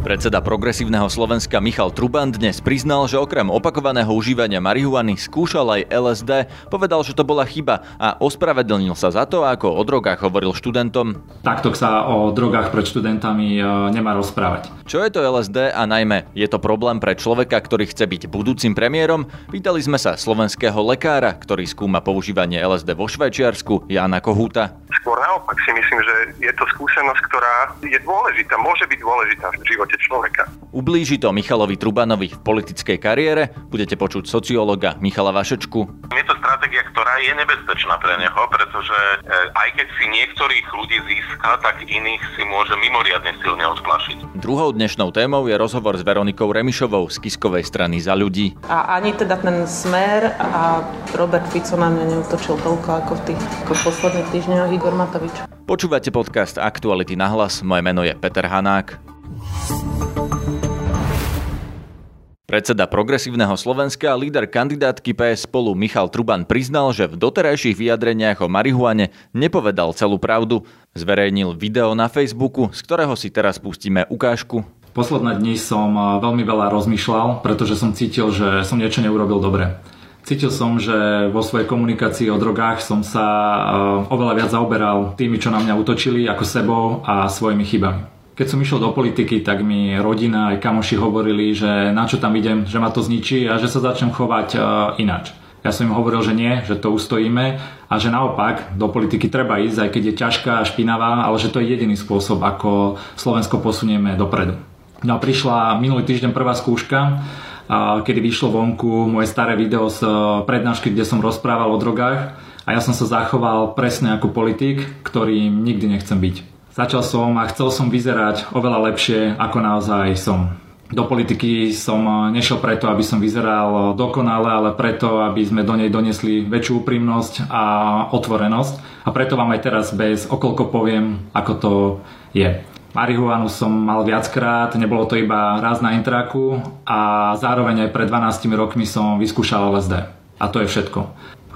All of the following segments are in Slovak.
Predseda progresívneho Slovenska Michal Truban dnes priznal, že okrem opakovaného užívania marihuany skúšal aj LSD, povedal, že to bola chyba a ospravedlnil sa za to, ako o drogách hovoril študentom. Takto sa o drogách pred študentami e, nemá rozprávať. Čo je to LSD a najmä je to problém pre človeka, ktorý chce byť budúcim premiérom? Pýtali sme sa slovenského lekára, ktorý skúma používanie LSD vo Švajčiarsku, Jana Kohúta. Skôr naopak si myslím, že je to skúsenosť, ktorá je dôležitá, môže byť dôležitá v živote človeka. Ublíži to Michalovi Trubanovi v politickej kariére? Budete počuť sociológa Michala Vašečku. Je to stratégia, ktorá je nebezpečná pre neho, pretože e, aj keď si niektorých ľudí získa, tak iných si môže mimoriadne silne odplašiť. Druhou dnešnou témou je rozhovor s Veronikou Remišovou z Kiskovej strany za ľudí. A ani teda ten smer a Robert Fico na mňa neutočil toľko ako v tých ako posledných týždňoch Igor Matovič. Počúvate podcast Aktuality na hlas, moje meno je Peter Hanák. Predseda progresívneho Slovenska a líder kandidátky PS spolu Michal Truban priznal, že v doterajších vyjadreniach o marihuane nepovedal celú pravdu. Zverejnil video na Facebooku, z ktorého si teraz pustíme ukážku. Posledné dni som veľmi veľa rozmýšľal, pretože som cítil, že som niečo neurobil dobre. Cítil som, že vo svojej komunikácii o drogách som sa oveľa viac zaoberal tými, čo na mňa utočili, ako sebou a svojimi chybami. Keď som išiel do politiky, tak mi rodina aj kamoši hovorili, že na čo tam idem, že ma to zničí a že sa začnem chovať uh, ináč. Ja som im hovoril, že nie, že to ustojíme a že naopak do politiky treba ísť, aj keď je ťažká a špinavá, ale že to je jediný spôsob, ako Slovensko posunieme dopredu. No a prišla minulý týždeň prvá skúška, kedy vyšlo vonku moje staré video z e, prednášky, kde som rozprával o drogách a ja som sa zachoval presne ako politik, ktorým nikdy nechcem byť. Začal som a chcel som vyzerať oveľa lepšie, ako naozaj som. Do politiky som nešiel preto, aby som vyzeral dokonale, ale preto, aby sme do nej donesli väčšiu úprimnosť a otvorenosť. A preto vám aj teraz bez okolko poviem, ako to je. Marihuanu som mal viackrát, nebolo to iba raz na intraku a zároveň aj pred 12 rokmi som vyskúšal LSD. A to je všetko.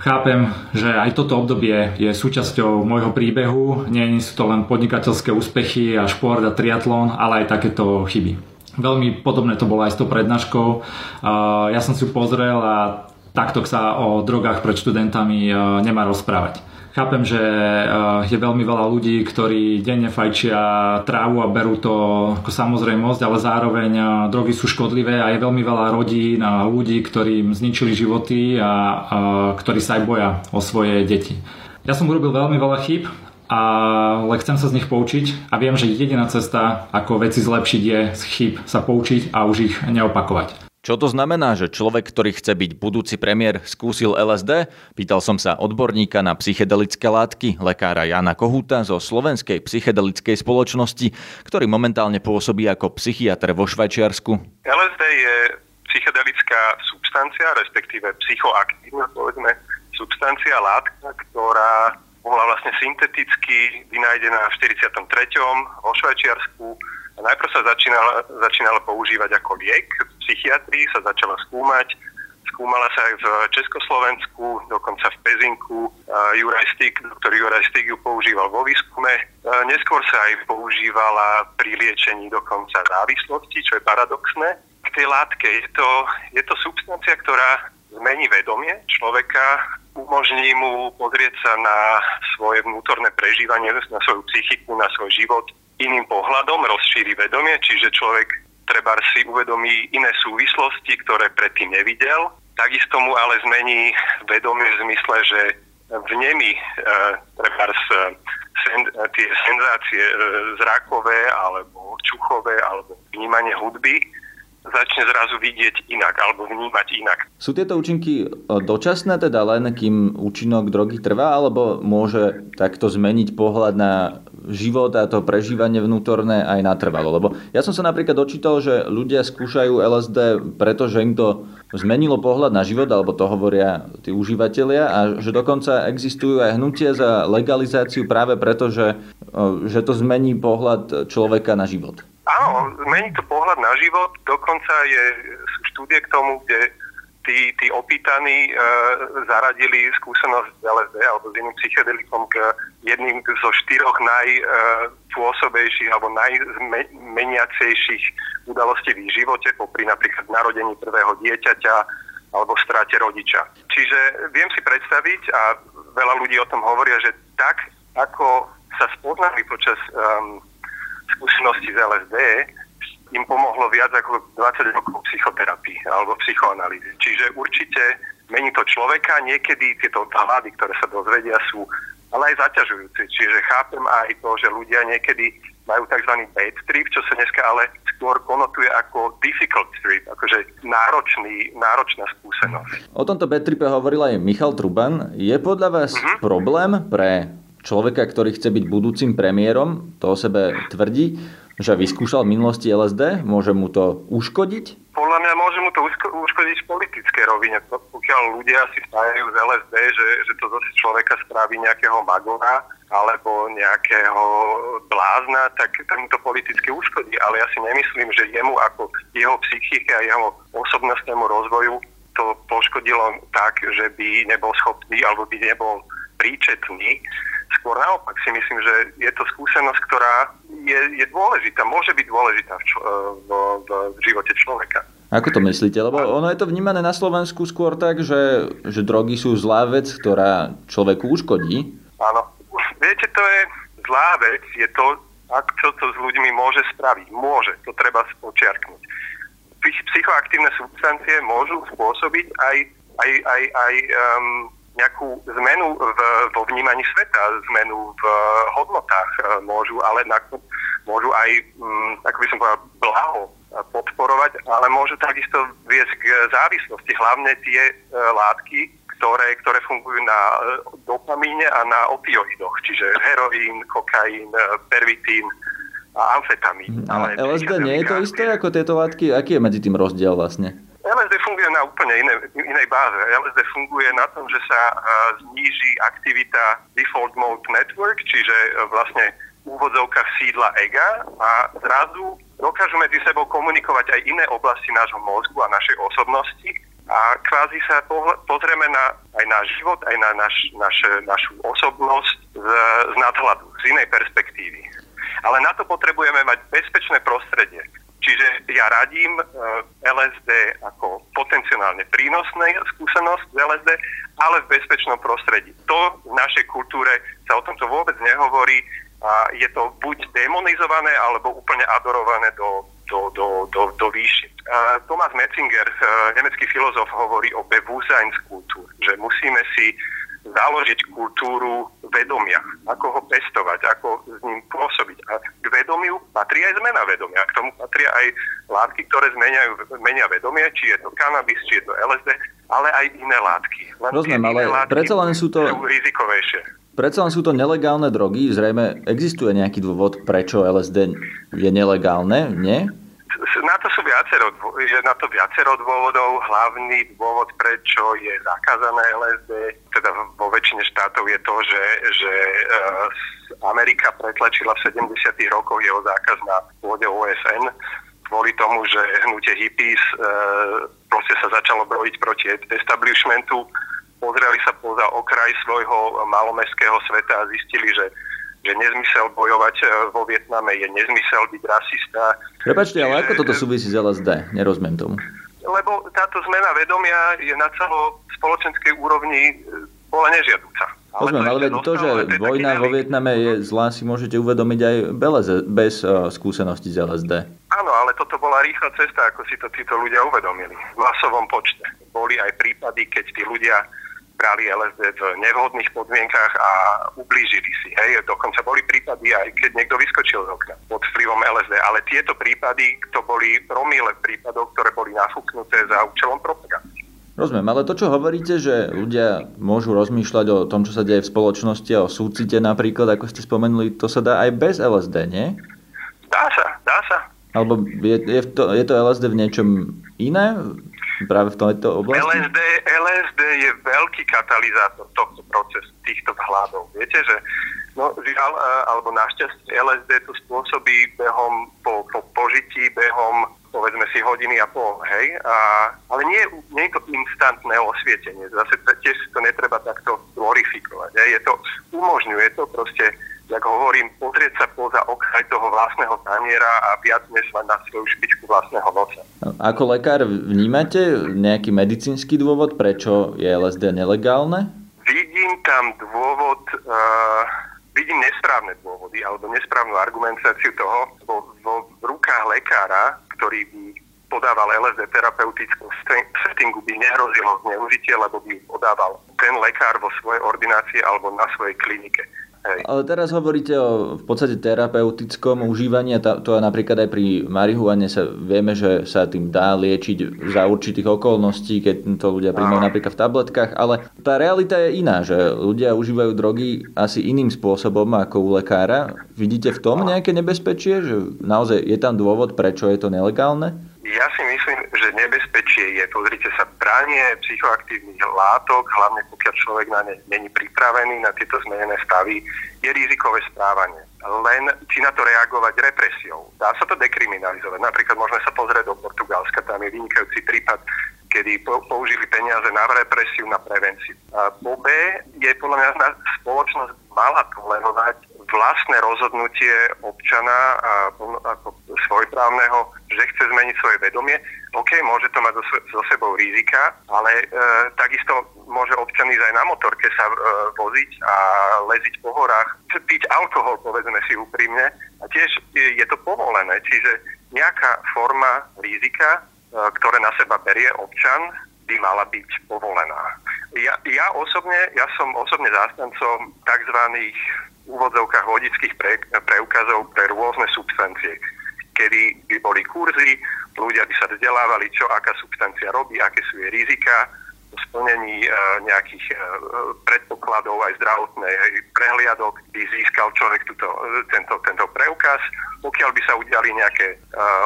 Chápem, že aj toto obdobie je súčasťou môjho príbehu. Nie sú to len podnikateľské úspechy a šport a triatlon, ale aj takéto chyby. Veľmi podobné to bolo aj s tou prednáškou. Ja som si ju pozrel a takto sa o drogách pred študentami nemá rozprávať. Chápem, že eh, je veľmi veľa ľudí, ktorí denne fajčia trávu a berú to ako samozrejmosť, ale zároveň eh, drogy sú škodlivé a je veľmi veľa rodín a ľudí, ktorým zničili životy a, a ktorí sa aj boja o svoje deti. Ja som urobil veľmi veľa chyb, ale chcem sa z nich poučiť a viem, že jediná cesta, ako veci zlepšiť, je z chyb sa poučiť a už ich neopakovať. Čo to znamená, že človek, ktorý chce byť budúci premiér, skúsil LSD? Pýtal som sa odborníka na psychedelické látky, lekára Jana Kohúta zo Slovenskej psychedelickej spoločnosti, ktorý momentálne pôsobí ako psychiatr vo Švajčiarsku. LSD je psychedelická substancia, respektíve psychoaktívna, povedzme, substancia, látka, ktorá bola vlastne synteticky vynajdená v 43. vo Švajčiarsku najprv sa začínala, začínala používať ako liek. V psychiatrii sa začala skúmať. Skúmala sa aj v Československu, dokonca v Pezinku. Juraj Stig, doktor Juraj Stig ju používal vo výskume. Neskôr sa aj používala pri liečení dokonca závislosti, čo je paradoxné. K tej látke je to, je to substancia, ktorá zmení vedomie človeka, umožní mu pozrieť sa na svoje vnútorné prežívanie, na svoju psychiku, na svoj život iným pohľadom, rozšíri vedomie, čiže človek treba si uvedomí iné súvislosti, ktoré predtým nevidel. Takisto mu ale zmení vedomie v zmysle, že vnemy e, treba sen, tie senzácie e, zrakové alebo čuchové alebo vnímanie hudby začne zrazu vidieť inak alebo vnímať inak. Sú tieto účinky e, dočasné, teda len kým účinok drogy trvá, alebo môže takto zmeniť pohľad na život a to prežívanie vnútorné aj natrvalo? Lebo ja som sa napríklad dočítal, že ľudia skúšajú LSD, pretože im to zmenilo pohľad na život, alebo to hovoria tí užívateľia a že dokonca existujú aj hnutie za legalizáciu práve preto, že, že to zmení pohľad človeka na život. Áno, mení to pohľad na život, dokonca je, sú štúdie k tomu, kde tí, tí opýtaní e, zaradili skúsenosť z LSD alebo s iným psychedelikom k jedným zo štyroch najpôsobejších e, alebo najmeniacejších udalostí v ich živote, popri napríklad narodení prvého dieťaťa alebo strate rodiča. Čiže viem si predstaviť, a veľa ľudí o tom hovoria, že tak, ako sa spoznali počas um, skúsenosti z LSD, im pomohlo viac ako 20 rokov psychoterapii alebo psychoanalýzy. Čiže určite mení to človeka, niekedy tieto vlády, ktoré sa dozvedia, sú ale aj zaťažujúce. Čiže chápem aj to, že ľudia niekedy majú tzv. bad trip, čo sa dneska ale skôr konotuje ako difficult trip, akože náročný, náročná skúsenosť. O tomto bad tripe hovoril aj Michal Truban. Je podľa vás mm-hmm. problém pre človeka, ktorý chce byť budúcim premiérom, to o sebe tvrdí, že vyskúšal v minulosti LSD? Môže mu to uškodiť? Podľa mňa môže mu to uškodiť v politické rovine. Pokiaľ ľudia si spájajú z LSD, že, že to zase človeka spraví nejakého magora alebo nejakého blázna, tak, tak mu to politicky uškodí. Ale ja si nemyslím, že jemu ako jeho psychike a jeho osobnostnému rozvoju to poškodilo tak, že by nebol schopný alebo by nebol príčetný Skôr naopak si myslím, že je to skúsenosť, ktorá je, je dôležitá, môže byť dôležitá v, čo, v, v, v živote človeka. Ako to myslíte? Lebo ono je to vnímané na Slovensku skôr tak, že, že drogy sú zlá vec, ktorá človeku uškodí. Áno. Viete, to je zlá vec, je to, ak čo to s ľuďmi môže spraviť. Môže, to treba spočiarknúť. Psychoaktívne substancie môžu spôsobiť aj, aj, aj, aj um, nejakú zmenu v, vo vnímaní sveta, zmenu v hodnotách e, môžu, ale na, môžu aj, mm, ako by som povedal, blaho podporovať, ale môžu takisto viesť k závislosti, hlavne tie e, látky, ktoré, ktoré fungujú na e, dopamíne a na opioidoch, čiže heroín, kokain, pervitín a amfetamín. Mhm. Ale LSD nie je to isté ako tieto látky? Aký je medzi tým rozdiel vlastne? LSD funguje na úplne iné, inej báze. LSD funguje na tom, že sa uh, zníži aktivita default mode network, čiže uh, vlastne úvodzovka sídla ega a zrazu dokážu medzi sebou komunikovať aj iné oblasti nášho mozgu a našej osobnosti a kvázi sa pozrieme na, aj na život, aj na naš, naš, našu osobnosť z, z nadhľadu, z inej perspektívy. Ale na to potrebujeme mať bezpečné prostredie. Čiže ja radím eh, LSD ako potenciálne prínosné skúsenosť z LSD, ale v bezpečnom prostredí. To v našej kultúre sa o tomto vôbec nehovorí a je to buď demonizované, alebo úplne adorované do, do, do, do, do výši. Thomas Metzinger, eh, nemecký filozof, hovorí o Bewusstseinskultúr, že musíme si založiť kultúru vedomia, ako ho pestovať, ako s ním pôsobiť. A k vedomiu patrí aj zmena vedomia. K tomu patria aj látky, ktoré zmeniajú, zmenia vedomie, či je to kanabis, či je to LSD, ale aj iné látky. Len Rozumiem, ale predsa len sú to... Sú rizikovejšie. Predsa len sú to nelegálne drogy, zrejme existuje nejaký dôvod, prečo LSD je nelegálne, nie? Na sú viacero, je na to viacero dôvodov. Hlavný dôvod, prečo je zakázané LSD, teda vo väčšine štátov je to, že, že eh, Amerika pretlačila v 70. rokoch jeho zákaz na pôde OSN kvôli tomu, že hnutie hippies e, proste sa začalo brojiť proti establishmentu, pozreli sa poza okraj svojho malomestského sveta a zistili, že že nezmysel bojovať e, vo Vietname je nezmysel byť rasista. Prepačte, ale ako toto súvisí s LSD? Nerozumiem tomu. Lebo táto zmena vedomia je na celo spoločenskej úrovni e, bola nežiaduca. Rozumiem, ale to, že vojna vo Vietname je zlá, si môžete uvedomiť aj bez, bez uh, skúsenosti z LSD. Áno, ale toto bola rýchla cesta, ako si to títo ľudia uvedomili. V masovom počte. Boli aj prípady, keď tí ľudia brali LSD v nevhodných podmienkach a ublížili si. Hej. Dokonca boli prípady, aj keď niekto vyskočil z okna pod vplyvom LSD, ale tieto prípady, to boli promile prípadov, ktoré boli nafúknuté za účelom propagandy. Rozumiem, ale to, čo hovoríte, že ľudia môžu rozmýšľať o tom, čo sa deje v spoločnosti a o súcite napríklad, ako ste spomenuli, to sa dá aj bez LSD, nie? Dá sa, dá sa. Alebo je, je, to, je to LSD v niečom iné? Práve v tejto oblasti? LSD, LSD je veľký katalizátor tohto procesu, týchto vzhľadov. Viete, že no, žiaľ, alebo našťastie LSD to spôsobí behom po, po požití, behom povedzme si hodiny a pol, hej. A, ale nie, nie je to instantné osvietenie. Zase tiež to netreba takto glorifikovať. Hej. Je to, umožňuje to proste jak hovorím, pozrieť sa poza okraj toho vlastného taniera a viac než len na svoju špičku vlastného nosa. Ako lekár vnímate nejaký medicínsky dôvod, prečo je LSD nelegálne? Vidím tam dôvod, uh, vidím nesprávne dôvody alebo nesprávnu argumentáciu toho, vo, vo rukách lekára, ktorý by podával LSD terapeutickom settingu by nehrozilo zneužitie, lebo by podával ten lekár vo svojej ordinácii alebo na svojej klinike. Hej. Ale teraz hovoríte o v podstate terapeutickom užívaní a to napríklad aj pri marihuane sa vieme, že sa tým dá liečiť za určitých okolností, keď to ľudia príjmajú napríklad v tabletkách, ale tá realita je iná, že ľudia užívajú drogy asi iným spôsobom ako u lekára. Vidíte v tom nejaké nebezpečie, že naozaj je tam dôvod, prečo je to nelegálne? Ja si myslím, že nebezpečie je, pozrite sa, branie psychoaktívnych látok, hlavne pokiaľ človek na ne není pripravený, na tieto zmenené stavy, je rizikové správanie. Len či na to reagovať represiou. Dá sa to dekriminalizovať. Napríklad môžeme sa pozrieť do Portugalska, tam je vynikajúci prípad, kedy použili peniaze na represiu, na prevenciu. A po B je podľa mňa spoločnosť mala tolerovať vlastné rozhodnutie občana a, ako svojprávneho, že chce zmeniť svoje vedomie. OK, môže to mať so, sebou rizika, ale e, takisto môže občan ísť aj na motorke sa e, voziť a leziť po horách, piť alkohol, povedzme si úprimne. A tiež je, je to povolené, čiže nejaká forma rizika, e, ktoré na seba berie občan, by mala byť povolená. Ja, ja osobne, ja som osobne zástancom tzv úvodzovkách vodických pre, preukazov pre rôzne substancie, kedy by boli kurzy, ľudia by sa vzdelávali, čo aká substancia robí, aké sú jej rizika, splnení e, nejakých e, predpokladov aj zdravotnej prehliadok by získal človek túto, tento, tento preukaz. Pokiaľ by sa udiali nejaké e,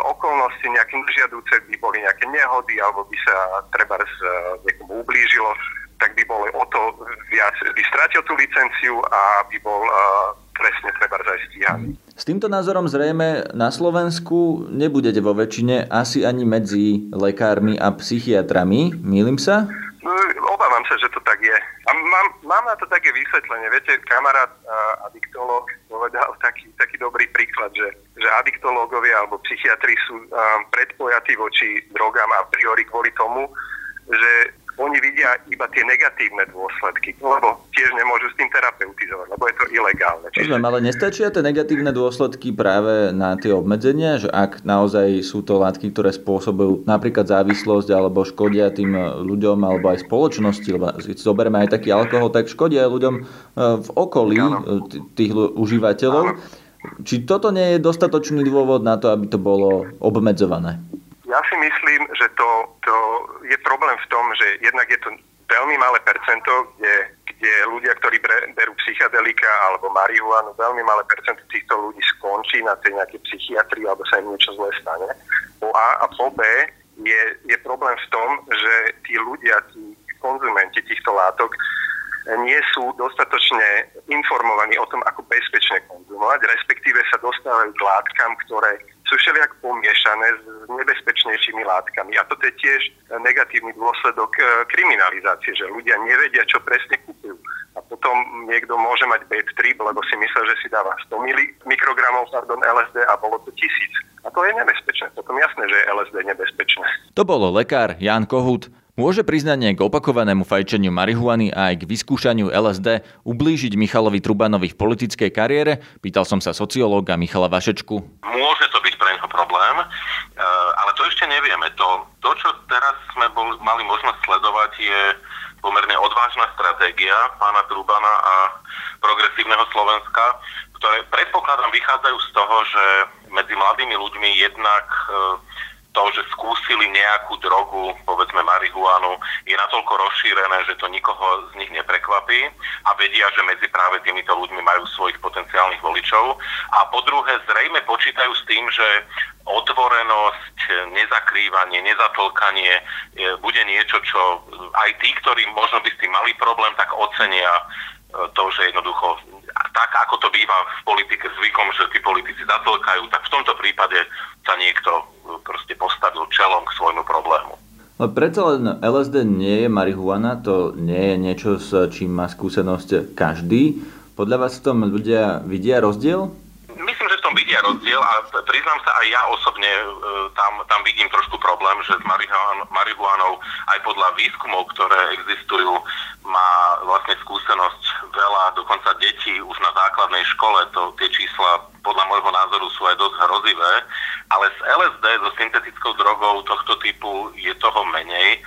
okolnosti, nejaké nežiaduce, by boli nejaké nehody alebo by sa treba z, e, niekomu ublížilo, tak by bol o to viac, by stratil tú licenciu a by bol uh, trestne treba aj stíhaný. S týmto názorom zrejme na Slovensku nebudete vo väčšine asi ani medzi lekármi a psychiatrami. Mýlim sa? No, obávam sa, že to tak je. A mám, mám na to také vysvetlenie. Viete, kamarát uh, adiktolog povedal taký, taký dobrý príklad, že, že adiktológovia alebo psychiatri sú um, predpojatí voči drogám a priori kvôli tomu, že oni vidia iba tie negatívne dôsledky, lebo tiež nemôžu s tým terapeutizovať, lebo je to ilegálne. Čiže... Rozumiem, ale nestačia tie negatívne dôsledky práve na tie obmedzenia, že ak naozaj sú to látky, ktoré spôsobujú napríklad závislosť alebo škodia tým ľuďom alebo aj spoločnosti, lebo keď zoberieme aj taký alkohol, tak škodia aj ľuďom e, v okolí e, tých užívateľov. Či toto nie je dostatočný dôvod na to, aby to bolo obmedzované? Ja si myslím, že to, to je problém v tom, že jednak je to veľmi malé percento, kde, kde ľudia, ktorí berú psychedelika alebo marihuanu, veľmi malé percento týchto ľudí skončí na tej nejakej psychiatrii alebo sa im niečo zlé stane. Po A a po B je, je problém v tom, že tí ľudia, tí konzumenti týchto látok nie sú dostatočne informovaní o tom, ako bezpečne konzumovať, respektíve sa dostávajú k látkam, ktoré sú všelijak pomiešané s nebezpečnejšími látkami. A toto je tiež negatívny dôsledok e, kriminalizácie, že ľudia nevedia, čo presne kúpujú. A potom niekto môže mať bad trip, lebo si myslel, že si dáva 100 mikrogramov pardon, LSD a bolo to tisíc. A to je nebezpečné. Potom jasné, že je LSD nebezpečné. To bolo lekár Jan Kohut. Môže priznanie k opakovanému fajčeniu marihuany a aj k vyskúšaniu LSD ublížiť Michalovi Trubanovi v politickej kariére? Pýtal som sa sociológa Michala Vašečku. Môže to byť pre neho problém, eh, ale to ešte nevieme. To, to čo teraz sme bol, mali možnosť sledovať, je pomerne odvážna stratégia pána Trubana a progresívneho Slovenska, ktoré predpokladám vychádzajú z toho, že medzi mladými ľuďmi jednak eh, to, že skúsili nejakú drogu, povedzme marihuanu, je natoľko rozšírené, že to nikoho z nich neprekvapí a vedia, že medzi práve týmito ľuďmi majú svojich potenciálnych voličov. A po druhé, zrejme počítajú s tým, že otvorenosť, nezakrývanie, nezatlkanie e, bude niečo, čo aj tí, ktorí možno by s tým mali problém, tak ocenia e, to, že jednoducho tak, ako to býva v politike zvykom, že tí politici zatlkajú, tak v tomto prípade sa niekto proste postavil čelom k svojmu problému. Ale predsa len LSD nie je marihuana, to nie je niečo, s čím má skúsenosť každý. Podľa vás v tom ľudia vidia rozdiel? Myslím, že v tom vidia rozdiel a priznám sa aj ja osobne e, tam, tam vidím trošku problém, že s marihuanou aj podľa výskumov, ktoré existujú, má vlastne skúsenosť veľa, dokonca detí už na základnej škole, to, tie čísla podľa môjho názoru sú aj dosť hrozivé, ale s LSD, so syntetickou drogou tohto typu je toho menej.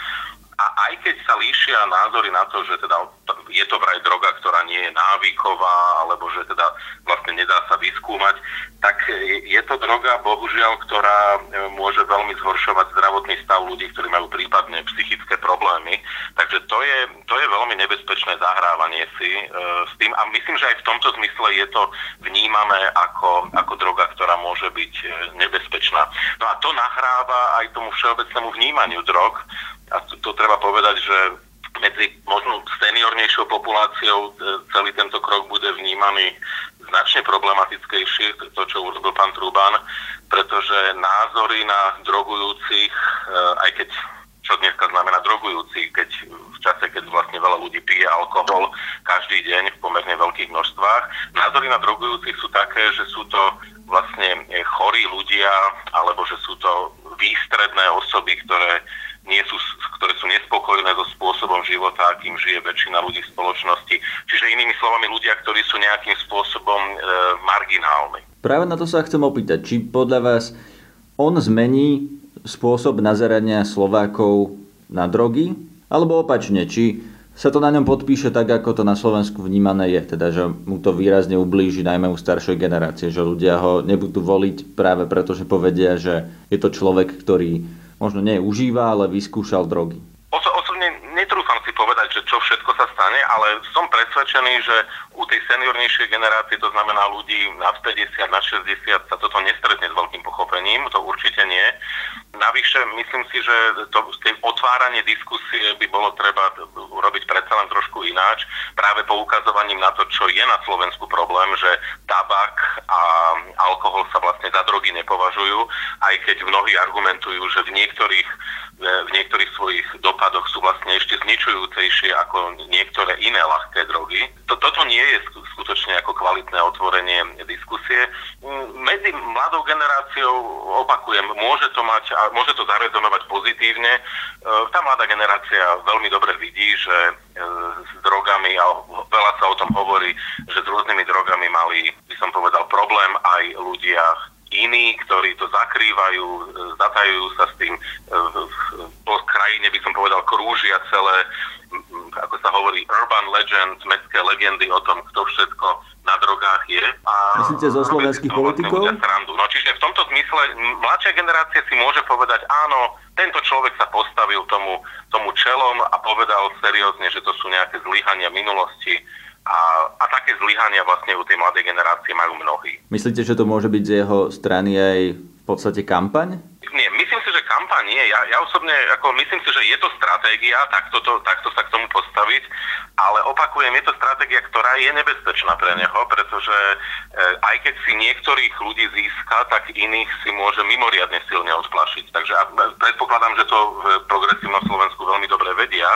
A aj keď sa líšia názory na to, že teda je to vraj droga, ktorá nie je návyková, alebo že teda vlastne nedá vyskúmať, tak je to droga, bohužiaľ, ktorá e, môže veľmi zhoršovať zdravotný stav ľudí, ktorí majú prípadne psychické problémy. Takže to je, to je veľmi nebezpečné zahrávanie si e, s tým a myslím, že aj v tomto zmysle je to vnímané ako, ako droga, ktorá môže byť e, nebezpečná. No a to nahráva aj tomu všeobecnému vnímaniu drog, a to, to treba povedať, že medzi možno seniornejšou populáciou e, celý tento krok bude vnímaný značne problematickejšie, to, čo urobil pán Truban, pretože názory na drogujúcich, e, aj keď čo dneska znamená drogujúci, keď v čase, keď vlastne veľa ľudí pije alkohol každý deň v pomerne veľkých množstvách. Názory na drogujúcich sú také, že sú to vlastne chorí ľudia, alebo že sú to výstredné osoby, ktoré nie sú, ktoré sú nespokojné so spôsobom života, akým žije väčšina ľudí v spoločnosti. Čiže inými slovami ľudia, ktorí sú nejakým spôsobom e, marginálni. Práve na to sa chcem opýtať, či podľa vás on zmení spôsob nazerania Slovákov na drogy, alebo opačne, či sa to na ňom podpíše tak, ako to na Slovensku vnímané je, teda že mu to výrazne ublíži najmä u staršej generácie, že ľudia ho nebudú voliť práve preto, že povedia, že je to človek, ktorý možno nie užíva, ale vyskúšal drogy? Oso, osobne netrúfam si povedať, že čo všetko sa stane, ale som presvedčený, že u tej seniornejšej generácie, to znamená ľudí na 50, na 60, sa toto nestretne s veľkým pochopením, to určite nie. Navyše, myslím si, že to, to otváranie diskusie by bolo treba urobiť predsa len trošku ináč, práve poukazovaním na to, čo je na Slovensku problém, že tabak a alkohol sa vlastne drogy nepovažujú, aj keď mnohí argumentujú, že v niektorých v niektorých svojich dopadoch sú vlastne ešte zničujúcejšie ako niektoré iné ľahké drogy. Toto nie je skutočne ako kvalitné otvorenie diskusie. Medzi mladou generáciou, opakujem, môže to mať, môže to zarezonovať pozitívne. E, tá mladá generácia veľmi dobre vidí, že e, s drogami, a veľa sa o tom hovorí, že s rôznymi drogami mali, by som povedal, problém aj ľudia iní, ktorí to zakrývajú, zatajujú sa s tým. Po krajine by som povedal, krúžia celé ako sa hovorí, urban legend, mestské legendy o tom, kto všetko na drogách je. A Myslíte zo slovenských politikov? No čiže v tomto zmysle mladšia generácia si môže povedať, áno, tento človek sa postavil tomu, tomu čelom a povedal seriózne, že to sú nejaké zlyhania minulosti a, a také zlyhania vlastne u tej mladej generácie majú mnohí. Myslíte, že to môže byť z jeho strany aj v podstate kampaň? Nie, myslím si, že kampaň nie. Ja, ja osobne ako myslím si, že je to stratégia, takto, to, takto sa k tomu postaviť, ale opakujem, je to stratégia, ktorá je nebezpečná pre neho, pretože e, aj keď si niektorých ľudí získa, tak iných si môže mimoriadne silne odplašiť. Takže predpokladám, že to v progresívnom Slovensku veľmi dobre vedia.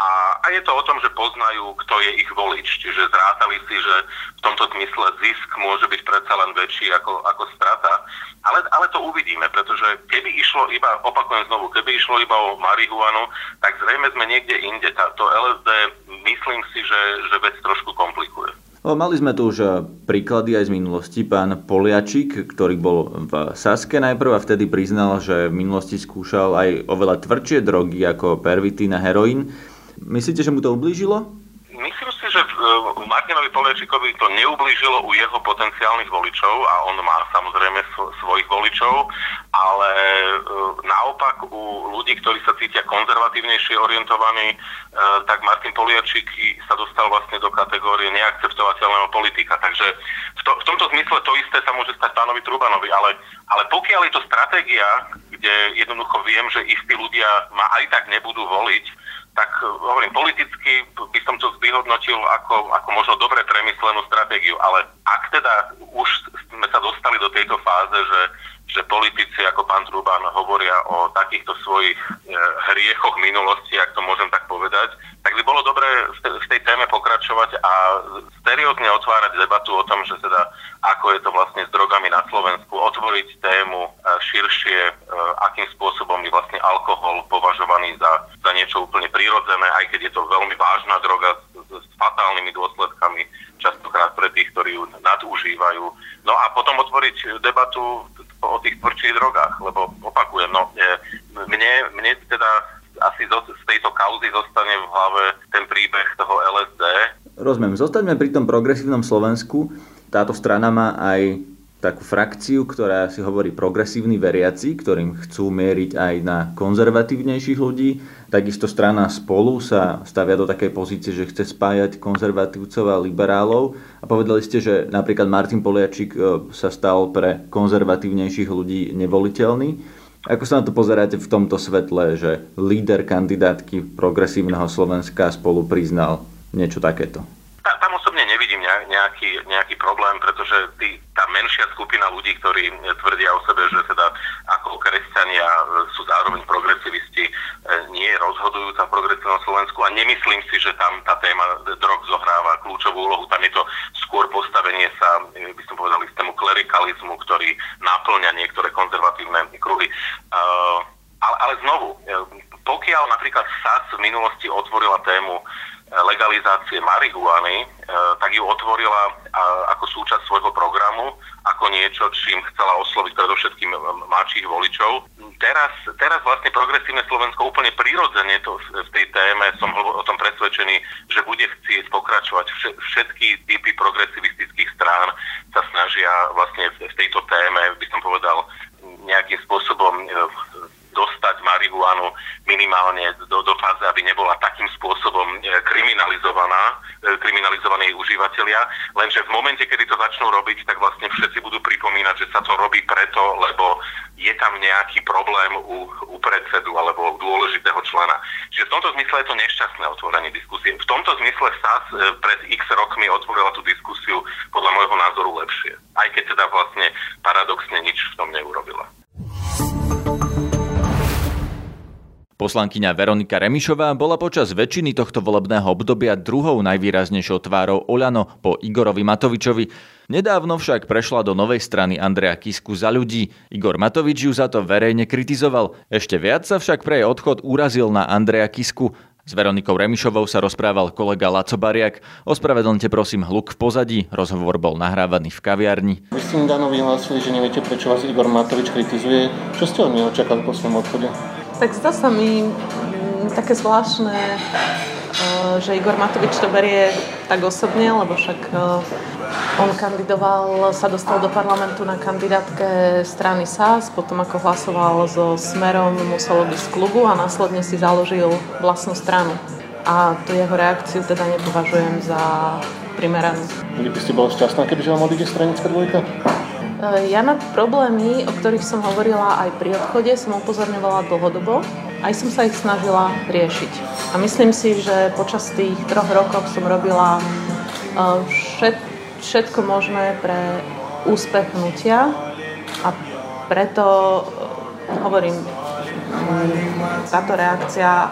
A, a je to o tom, že poznajú, kto je ich volič. Čiže zrátali si, že v tomto zmysle zisk môže byť predsa len väčší ako, ako strata. Ale, ale to uvidíme, pretože keby išlo iba, opakujem znovu, keby išlo iba o marihuanu, tak zrejme sme niekde inde. To LSD myslím si, že, že vec trošku komplikuje. Mali sme tu už e, príklady aj z minulosti. Pán Poliačik, ktorý bol v Saske najprv a vtedy priznal, že v minulosti skúšal aj oveľa tvrdšie drogy ako pervitín a heroín. Myslíte, že mu to ublížilo? Myslím si, že Martinovi Poliečikovi to neublížilo u jeho potenciálnych voličov a on má samozrejme svojich voličov, ale uh, naopak u ľudí, ktorí sa cítia konzervatívnejšie orientovaní, uh, tak Martin Poliačik sa dostal vlastne do kategórie neakceptovateľného politika. Takže v, to, v tomto zmysle to isté sa môže stať pánovi Trubanovi, ale, ale pokiaľ je to stratégia, kde jednoducho viem, že istí ľudia ma aj tak nebudú voliť, tak eh, hovorím, politicky by som to vyhodnotil ako, ako možno dobre premyslenú stratégiu, ale ak teda už sme sa dostali do tejto fáze, že, že politici ako pán Truban hovoria o takýchto svojich e, hriechoch minulosti, ak to môžem tak povedať, tak by bolo dobré v tej téme pokračovať a seriózne otvárať debatu o tom, že teda ako je to vlastne s drogami na Slovensku, otvoriť tému e, širšie, akým spôsobom je vlastne alkohol považovaný za, za niečo úplne prirodzené, aj keď je to veľmi vážna droga s, s fatálnymi dôsledkami, častokrát pre tých, ktorí ju nadužívajú. No a potom otvoriť debatu o tých tvrdších drogách, lebo opakujem, no, e, mne, mne teda asi zo, z tejto kauzy zostane v hlave ten príbeh toho LSD. Rozumiem, zostaňme pri tom progresívnom Slovensku. Táto strana má aj takú frakciu, ktorá si hovorí progresívni veriaci, ktorým chcú mieriť aj na konzervatívnejších ľudí. Takisto strana spolu sa stavia do takej pozície, že chce spájať konzervatívcov a liberálov. A povedali ste, že napríklad Martin Poliačik e, sa stal pre konzervatívnejších ľudí nevoliteľný. Ako sa na to pozeráte v tomto svetle, že líder kandidátky progresívneho Slovenska spolu priznal niečo takéto? Tam osobne nevidím nejaký, nejaký problém, pretože tí, tá menšia skupina ľudí, ktorí tvrdia o sebe, že teda ako kresťania sú zároveň progresivisti, e, nie je rozhodujúca v Slovensku a nemyslím si, že tam tá téma drog zohráva kľúčovú úlohu. Tam je to skôr postavenie sa, e, by som povedal, istému klerikalizmu, ktorý naplňa niektoré konzervatívne kruhy. E, ale, ale znovu, pokiaľ napríklad SAS v minulosti otvorila tému legalizácie marihuany, e, tak ju otvorila ako súčasť svojho programu, ako niečo, čím chcela osloviť predovšetkým mladších voličov. Teraz, teraz vlastne progresívne Slovensko úplne prirodzene to v tej téme, som o tom presvedčený, že bude chcieť pokračovať. Všetky typy progresivistických strán sa snažia vlastne v tejto téme, by som povedal, nejakým spôsobom minimálne do, do fáze, aby nebola takým spôsobom e, kriminalizovaná, e, kriminalizovaní užívateľia. Lenže v momente, kedy to začnú robiť, tak vlastne všetci budú pripomínať, že sa to robí preto, lebo je tam nejaký problém u, u predsedu alebo u dôležitého člena. Čiže v tomto zmysle je to nešťastné otvorenie diskusie. V tomto zmysle SAS e, pred x rokmi otvorila tú diskusiu podľa môjho názoru lepšie. Aj keď teda vlastne paradoxne nič v tom neurobila. Poslankyňa Veronika Remišová bola počas väčšiny tohto volebného obdobia druhou najvýraznejšou tvárou Oľano po Igorovi Matovičovi. Nedávno však prešla do novej strany Andrea Kisku za ľudí. Igor Matovič ju za to verejne kritizoval. Ešte viac sa však pre jej odchod úrazil na Andrea Kisku. S Veronikou Remišovou sa rozprával kolega Laco Bariak. Ospravedlňte prosím hluk v pozadí. Rozhovor bol nahrávaný v kaviarni. Vy ste Dano vyhlásili, že neviete, prečo vás Igor Matovič kritizuje. Čo ste od neho čakali po svojom odchode? Tak zdá sa mi mm, také zvláštne, e, že Igor Matovič to berie tak osobne, lebo však e, on kandidoval, sa dostal do parlamentu na kandidátke strany SAS, potom ako hlasoval so Smerom, musel z klubu a následne si založil vlastnú stranu. A tú jeho reakciu teda nepovažujem za primeranú. By ste bol šťastná, kebyže vám odíde stranická dvojka? Eh, ja na problémy, o ktorých som hovorila aj pri odchode, som upozorňovala dlhodobo. Aj som sa ich snažila riešiť. A myslím si, že počas tých troch rokov som robila eh, všetko možné pre úspech hnutia a preto eh, hovorím, mm, táto reakcia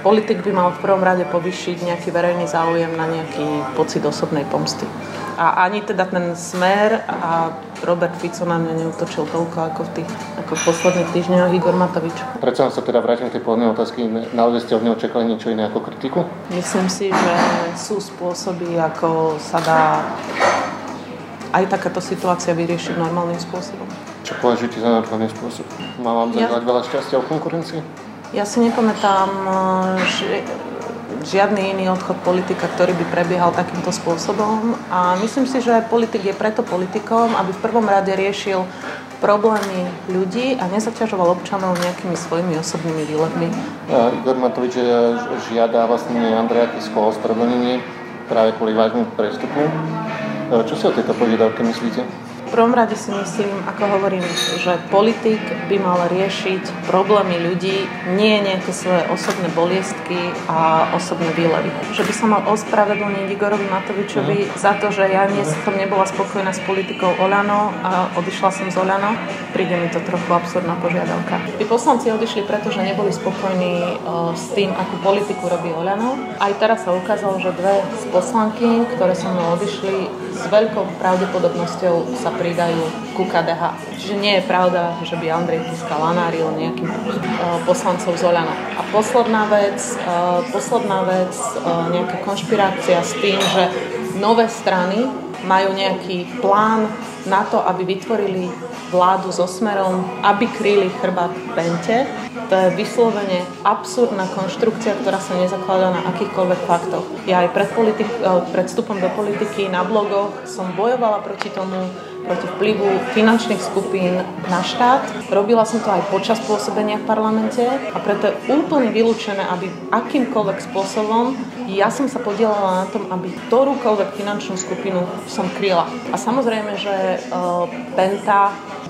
politik by mal v prvom rade povyšiť nejaký verejný záujem na nejaký pocit osobnej pomsty. A ani teda ten smer a Robert Fico na mňa neutočil toľko ako v tých ako v posledných týždňoch Igor Matovič. Prečo sa teda vrátim k tej pôvodnej otázky? Naozaj ste od neho čakali niečo iné ako kritiku? Myslím si, že sú spôsoby, ako sa dá aj takáto situácia vyriešiť normálnym spôsobom. Čo považujete za normálny spôsob? Má vám ja... veľa šťastia o konkurencii? Ja si nepamätám, že žiadny iný odchod politika, ktorý by prebiehal takýmto spôsobom. A myslím si, že politik je preto politikom, aby v prvom rade riešil problémy ľudí a nezaťažoval občanov nejakými svojimi osobnými výletmi. Igor Matovič žiada vlastne Andreja Kisko o práve kvôli vážnym prestupu. Čo si o tejto požiadavke myslíte? Prvom rade si myslím, ako hovorím, že politik by mal riešiť problémy ľudí, nie nejaké svoje osobné boliestky a osobné výlevy. Že by sa mal ospravedlniť Igorovi Matovičovi mm. za to, že ja nie som nebola spokojná s politikou Olano a odišla som z Olano. Príde mi to trochu absurdná požiadavka. Tí poslanci odišli, pretože neboli spokojní uh, s tým, akú politiku robí Olano. Aj teraz sa ukázalo, že dve z poslanky, ktoré so mnou odišli, s veľkou pravdepodobnosťou sa pridajú ku KDH. Čiže nie je pravda, že by Andrej Kiska lanáril nejakým uh, poslancov z Oľano. A posledná vec, uh, posledná vec, uh, nejaká konšpirácia s tým, že nové strany majú nejaký plán na to, aby vytvorili vládu so smerom, aby kryli chrbát Pente. To je vyslovene absurdná konštrukcia, ktorá sa nezakladá na akýchkoľvek faktoch. Ja aj pred, politik- pred vstupom do politiky na blogoch som bojovala proti tomu, proti vplyvu finančných skupín na štát. Robila som to aj počas pôsobenia v parlamente a preto je úplne vylúčené, aby akýmkoľvek spôsobom ja som sa podielala na tom, aby ktorúkoľvek finančnú skupinu som kryla. A samozrejme, že uh,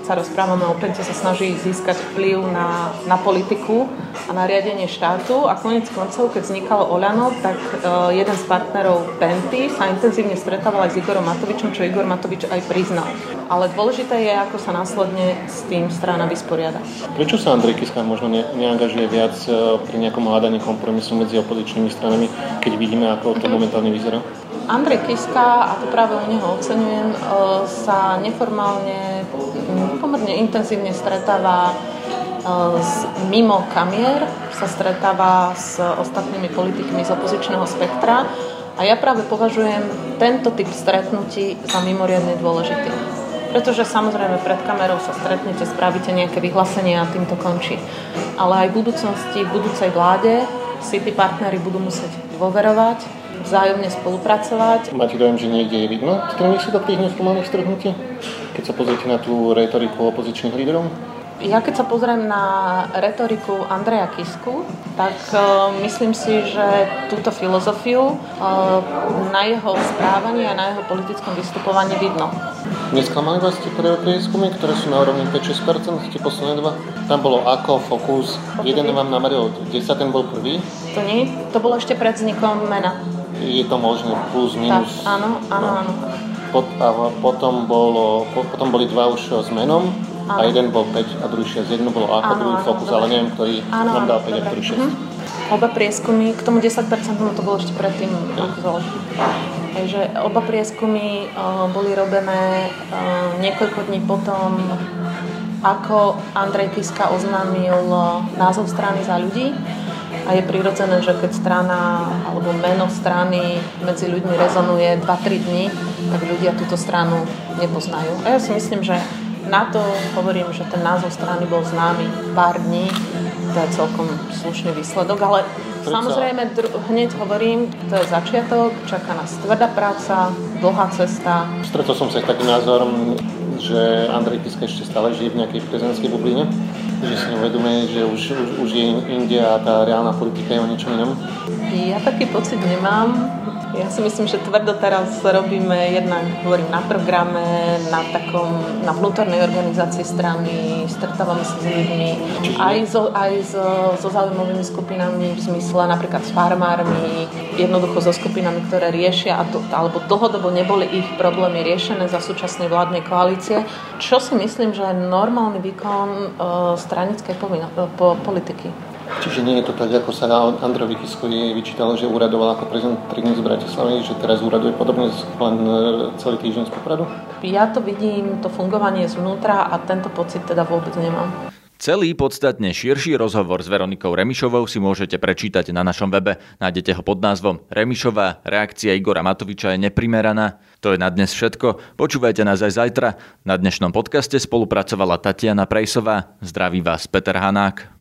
Penta sa rozprávame o Pente, sa snaží získať vplyv na, na politiku a na riadenie štátu a konec koncov, keď vznikalo Oľano, tak uh, jeden z partnerov Penty sa intenzívne stretával aj s Igorom Matovičom, čo Igor Matovič aj priznal. Ale dôležité je, ako sa následne s tým strana vysporiada. Prečo sa Andrej Kiska možno ne, neangažuje viac uh, pri nejakom hľadaní kompromisu medzi opozičnými stranami, keď vidíme, ako to momentálne vyzerá? Andrej Kiska, a to práve u neho oceňujem, sa neformálne pomerne intenzívne stretáva s, mimo kamier, sa stretáva s ostatnými politikmi z opozičného spektra a ja práve považujem tento typ stretnutí za mimoriadne dôležitý. Pretože samozrejme pred kamerou sa stretnete, spravíte nejaké vyhlásenie a týmto končí. Ale aj v budúcnosti, v budúcej vláde si tí partnery budú musieť dôverovať, vzájomne spolupracovať. Máte dojem, že niekde je vidno sú do tých neformálnych stretnutí? Keď sa pozriete na tú retoriku opozičných líderov? Ja keď sa pozriem na retoriku Andreja Kisku, tak uh, myslím si, že túto filozofiu uh, na jeho správaní a na jeho politickom vystupovaní vidno. Nesklamali vás tie prvé prieskumy, ktoré sú na úrovni 5-6%, tie posledné dva? Tam bolo ako, fokus, jeden vám nameril 10, ten bol prvý? To nie, to bolo ešte pred vznikom mena je to možné plus, minus. Tak, áno, áno, no. áno. Pot, a potom, bolo, potom boli dva už s menom áno. a jeden bol 5 a druhý 6. Jedno bolo ako, druhý fokus, dobre. ale neviem, ktorý áno, nám dal 5 dobre. a ktorý 6. Mhm. Oba prieskumy, k tomu 10% no to bolo ešte predtým ja. Takže oba prieskumy uh, boli robené uh, niekoľko dní potom, ako Andrej Kiska oznámil názov strany za ľudí a je prirodzené, že keď strana alebo meno strany medzi ľuďmi rezonuje 2-3 dní, tak ľudia túto stranu nepoznajú. A ja si myslím, že na to hovorím, že ten názov strany bol známy pár dní, to je celkom slušný výsledok, ale Prečo? samozrejme dru- hneď hovorím, to je začiatok, čaká nás tvrdá práca, dlhá cesta. Stretol som sa s takým názorom, že Andrej Kiska ešte stále žije v nejakej prezidentskej bubline, že si uvedomuje, že už, už, už je India a tá reálna politika je o niečom inom? Ja taký pocit nemám. Ja si myslím, že tvrdo teraz robíme jednak, hovorím, na programe, na takom, na vnútornej organizácii strany, stretávame sa s ľuďmi, aj, so, aj so, so zaujímavými skupinami, v zmysle napríklad s farmármi, jednoducho so skupinami, ktoré riešia, alebo dlhodobo neboli ich problémy riešené za súčasnej vládnej koalície, čo si myslím, že je normálny výkon uh, stranickej povino- po, politiky. Čiže nie je to tak, ako sa Androvi Kiskovi vyčítalo, že úradoval ako prezident 3 dní z Bratislavy, že teraz úraduje podobne len e, celý týždeň z Popradu? Ja to vidím, to fungovanie zvnútra a tento pocit teda vôbec nemám. Celý podstatne širší rozhovor s Veronikou Remišovou si môžete prečítať na našom webe. Nájdete ho pod názvom Remišová, reakcia Igora Matoviča je neprimeraná. To je na dnes všetko. Počúvajte nás aj zajtra. Na dnešnom podcaste spolupracovala Tatiana Prejsová. Zdraví vás Peter Hanák.